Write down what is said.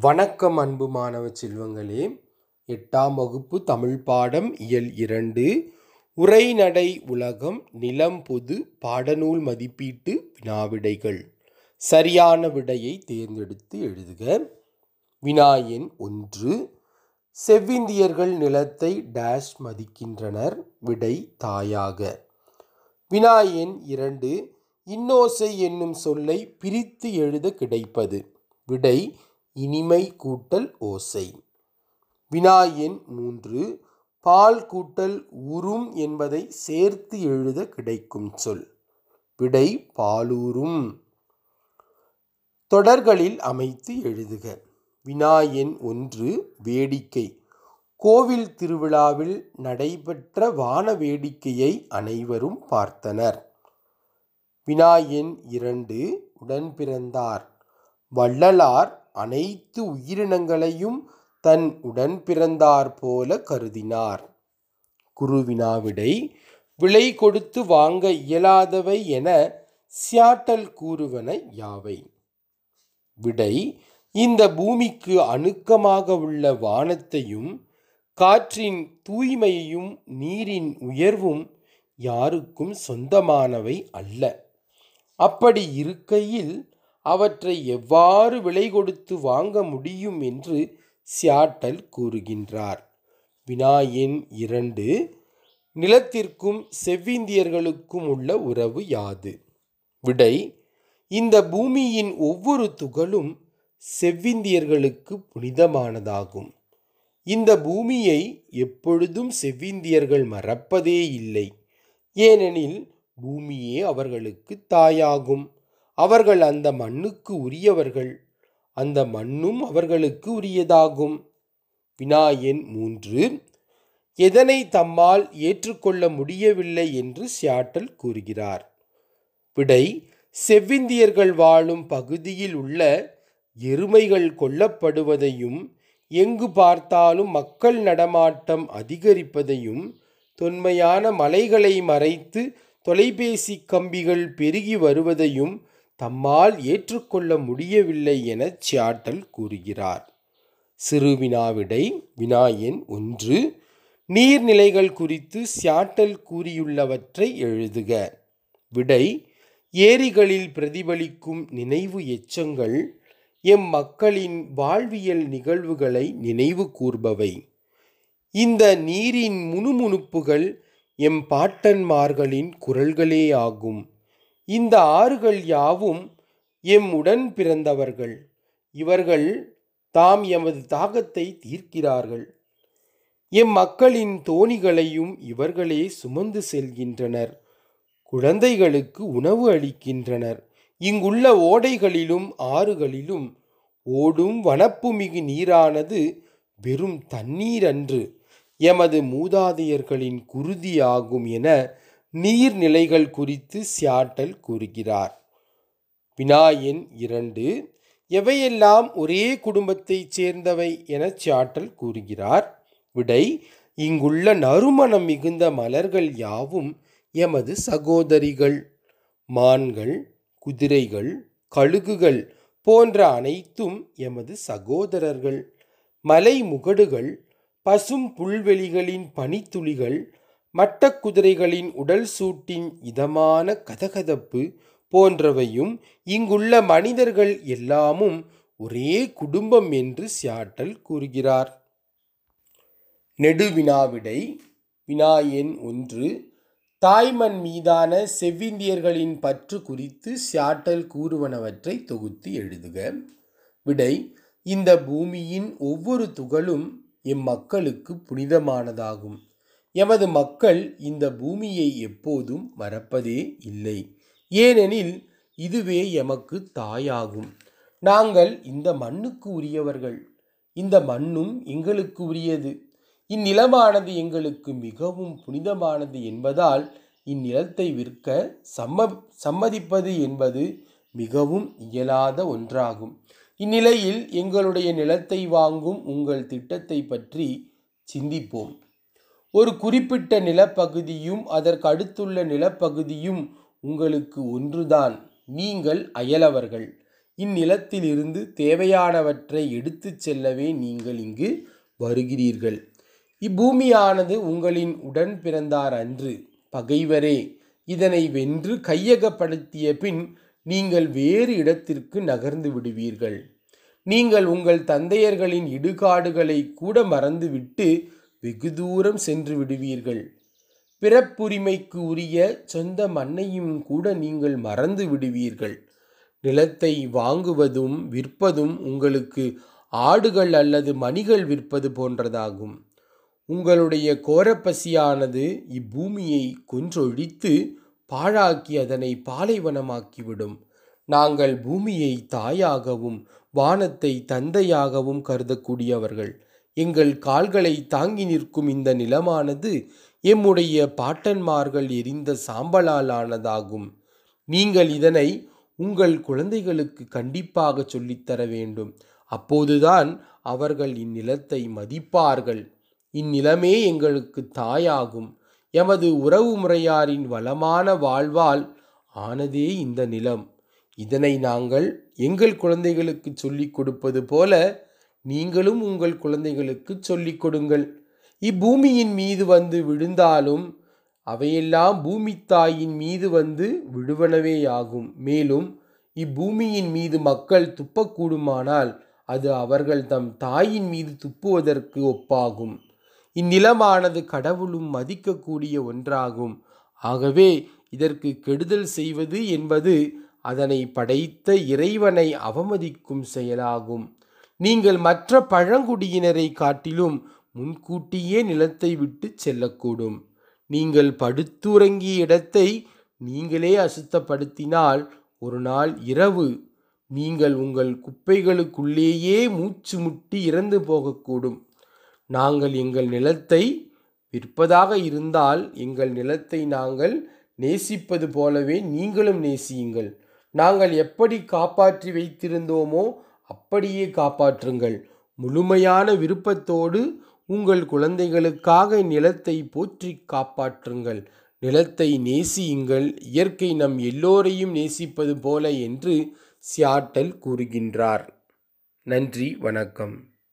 வணக்கம் அன்பு மாணவ செல்வங்களே. எட்டாம் வகுப்பு தமிழ் பாடம் இயல் இரண்டு. உரைநடை உலகம் நிலம் பொது பாடநூல் மதிப்பீட்டு வினாவிடைகள். சரியான விடையை தேர்ந்தெடுத்து எழுதுக. வினா எண் ஒன்று. செவ்விந்தியர்கள் நிலத்தை டேஷ் மதிக்கின்றனர் விடை தாயாக. வினா எண் இரண்டு. இன்னோசை என்னும் சொல்லை பிரித்து எழுத கிடைப்பது. விடை இனிமை கூட்டல் ஓசை. வினா எண் மூன்று பால் கூட்டல் உறும் என்பதை சேர்த்து எழுத கிடைக்கும் சொல். விடை பாலூரும் தொடர்களில் அமைத்து எழுதுக. வினா எண் ஒன்று வேடிக்கை. கோவில் திருவிழாவில் நடைபெற்ற வான வேடிக்கையை அனைவரும் பார்த்தனர். வினா எண் இரண்டு உடன்பிறந்தார் வள்ளலார் அனைத்து உயிரினங்களையும் தன் உடன் பிறந்தார் போல கருதினார். குருவினாவிடை விலை கொடுத்து வாங்க இயலாதவை என சியாட்டல் கூறுவன யாவை? விடை இந்த பூமிக்கு அணுக்கமாக உள்ள வானத்தையும் காற்றின் தூய்மையையும் நீரின் உயர்வும் யாருக்கும் சொந்தமானவை அல்ல. அப்படி இருக்கையில் அவற்றை எவ்வாறு விலை கொடுத்து வாங்க முடியும் என்று சியாட்டல் கூறுகின்றார். வினா எண் இரண்டு நிலத்திற்கும் செவ்விந்தியர்களுக்கும் உள்ள உறவு யாது? விடை இந்த பூமியின் ஒவ்வொரு துகளும் செவ்விந்தியர்களுக்கு புனிதமானதாகும். இந்த பூமியை எப்பொழுதும் செவ்விந்தியர்கள் மறப்பதே இல்லை. ஏனெனில் பூமியே அவர்களுக்கு தாயாகும். அவர்கள் அந்த மண்ணுக்கு உரியவர்கள். அந்த மண்ணும் அவர்களுக்கு உரியதாகும். வினா எண் மூன்று. எதனை தம்மால் ஏற்றுக்கொள்ள முடியவில்லை என்று சியாட்டல் கூறுகிறார். விடை செவ்விந்தியர்கள் வாழும் பகுதியில் உள்ள எருமைகள் கொல்லப்படுவதையும் எங்கு பார்த்தாலும் மக்கள் நடமாட்டம் அதிகரிப்பதையும் தொன்மையான மலைகளை மறைத்து தொலைபேசி கம்பிகள் பெருகி வருவதையும் தம்மால் ஏற்றுக்கொள்ள முடியவில்லை என சியாட்டல் கூறுகிறார். சிறு வினாவிடை வினா எண் ஒன்று நீர்நிலைகள் குறித்து சியாட்டல் கூறியுள்ளவற்றை எழுதுக. விடை ஏரிகளில் பிரதிபலிக்கும் நினைவு எச்சங்கள் எம் மக்களின் வாழ்வியல் நிகழ்வுகளை நினைவு கூர்பவை. இந்த நீரின் முணுமுணுப்புகள் எம் பாட்டன்மார்களின் குரல்களே ஆகும். இந்த ஆறுகள் யாவும் எம் உடன் பிறந்தவர்கள். இவர்கள் தாம் எமது தாகத்தை தீர்க்கிறார்கள். எம் மக்களின் தோணிகளையும் இவர்களே சுமந்து செல்கின்றனர். குழந்தைகளுக்கு உணவு அளிக்கின்றனர். இங்குள்ள ஓடைகளிலும் ஆறுகளிலும் ஓடும் வனப்புமிகு நீரானது வெறும் தண்ணீர் அன்று எமது மூதாதையர்களின் குருதியாகும் என நீர்நிலைகள் குறித்து சியாட்டல் கூறுகிறார். வினா எண் இரண்டு எவையெல்லாம் ஒரே குடும்பத்தைச் சேர்ந்தவை என சியாட்டல் கூறுகிறார். விடை இங்குள்ள நறுமணம் மிகுந்த மலர்கள் யாவும் எமது சகோதரிகள். மான்கள் குதிரைகள் கழுகுகள் போன்ற அனைத்தும் எமது சகோதரர்கள். மலை முகடுகள் பசும் புல்வெளிகளின் பனித்துளிகள் மட்டக்குதிரைகளின் உடல் சூட்டின் இதமான கதகதப்பு போன்றவையும் இங்குள்ள மனிதர்கள் எல்லாமும் ஒரே குடும்பம் என்று சியாட்டல் கூறுகிறார். நெடுவினாவிடை வினா எண் ஒன்று. தாய்மண் மீதான செவ்விந்தியர்களின் பற்று குறித்து சியாட்டல் கூறுவனவற்றை தொகுத்து எழுதுக. விடை இந்த பூமியின் ஒவ்வொரு துகளும் எம் மக்களுக்கு புனிதமானதாகும். எமது மக்கள் இந்த பூமியை எப்போதும் மறப்பதே இல்லை. ஏனெனில் இதுவே எமக்கு தாயாகும். நாங்கள் இந்த மண்ணுக்கு உரியவர்கள். இந்த மண்ணும் எங்களுக்கு உரியது. இந்நிலமானது எங்களுக்கு மிகவும் புனிதமானது என்பதால் இந்நிலத்தை விற்க சம்ம சம்மதிப்பது என்பது மிகவும் இயலாத ஒன்றாகும். இந்நிலையில் எங்களுடைய நிலத்தை வாங்கும் உங்கள் திட்டத்தை பற்றி சிந்திப்போம். ஒரு குறிப்பிட்ட நிலப்பகுதியும் அதற்கு அடுத்துள்ள நிலப்பகுதியும் உங்களுக்கு ஒன்றுதான். நீங்கள் அயலவர்கள். இந்நிலத்திலிருந்து தேவையானவற்றை எடுத்துச் செல்லவே நீங்கள் இங்கு வருகிறீர்கள். இப்பூமியானது உங்களின் உடன் பிறந்தார் அன்று. பகைவரே இதனை வென்று கையகப்படுத்திய பின் நீங்கள் வேறு இடத்திற்கு நகர்ந்து விடுவீர்கள். நீங்கள் உங்கள் தந்தையர்களின் இடுகாடுகளை கூட மறந்துவிட்டு வெகு தூரம் சென்று விடுவீர்கள். பிறப்புரிமைக்கு உரிய சொந்த மண்ணையும் கூட நீங்கள் மறந்து விடுவீர்கள். நிலத்தை வாங்குவதும் விற்பதும் உங்களுக்கு ஆடுகள் அல்லது மணிகள் விற்பது போன்றதாகும். உங்களுடைய கோரப்பசியானது இப்பூமியை கொன்றொழித்து பாழாக்கி அதனை பாலைவனமாக்கிவிடும். நாங்கள் பூமியை தாயாகவும் வானத்தை தந்தையாகவும் கருதக்கூடியவர்கள். எங்கள் கால்களை தாங்கி நிற்கும் இந்த நிலமானது எம்முடைய பாட்டன்மார்கள் எரிந்த சாம்பலால் ஆனதாகும் நீங்கள் இதனை உங்கள் குழந்தைகளுக்கு கண்டிப்பாக சொல்லித்தர வேண்டும். அப்போதுதான் அவர்கள் இந்நிலத்தை மதிப்பார்கள். இந்நிலமே எங்களுக்கு தாயாகும். எமது உறவு முறையாரின் வளமான வாழ்வால் ஆனதே இந்த நிலம். இதனை நாங்கள் எங்கள் குழந்தைகளுக்கு சொல்லிக் கொடுப்பது போல நீங்களும் உங்கள் குழந்தைகளுக்கு சொல்லிக் கொடுங்கள். இப்பூமியின் மீது வந்து விழுந்தாலும் அவையெல்லாம் பூமி தாயின் மீது வந்து விழுவனவேயாகும். மேலும் இப்பூமியின் மீது மக்கள் துப்பக்கூடுமானால் அது அவர்கள் தம் தாயின் மீது துப்புவதற்கு ஒப்பாகும். இந்நிலமானது கடவுளும் மதிக்கக்கூடிய ஒன்றாகும். ஆகவே இதற்கு கெடுதல் செய்வது என்பது அதனை படைத்த இறைவனை அவமதிக்கும் செயலாகும். நீங்கள் மற்ற பழங்குடியினரை காட்டிலும் முன்கூட்டியே நிலத்தை விட்டு செல்லக்கூடும். நீங்கள் படுத்துறங்கிய இடத்தை நீங்களே அசுத்தப்படுத்தினால் ஒரு நாள் இரவு நீங்கள் உங்கள் குப்பைகளுக்குள்ளேயே மூச்சு முட்டி இறந்து போகக்கூடும். நாங்கள் எங்கள் நிலத்தை விற்பதாக இருந்தால் எங்கள் நிலத்தை நாங்கள் நேசிப்பது போலவே நீங்களும் நேசியுங்கள். நாங்கள் எப்படி காப்பாற்றி வைத்திருந்தோமோ அப்படியே காப்பாற்றுங்கள். முழுமையான விருப்பத்தோடு உங்கள் குழந்தைகளுக்காக நிலத்தை போற்றி காப்பாற்றுங்கள். நிலத்தை நேசியுங்கள். இயற்கை நம் எல்லோரையும் நேசிப்பது போல என்று சியாட்டல் கூறுகின்றார். நன்றி வணக்கம்.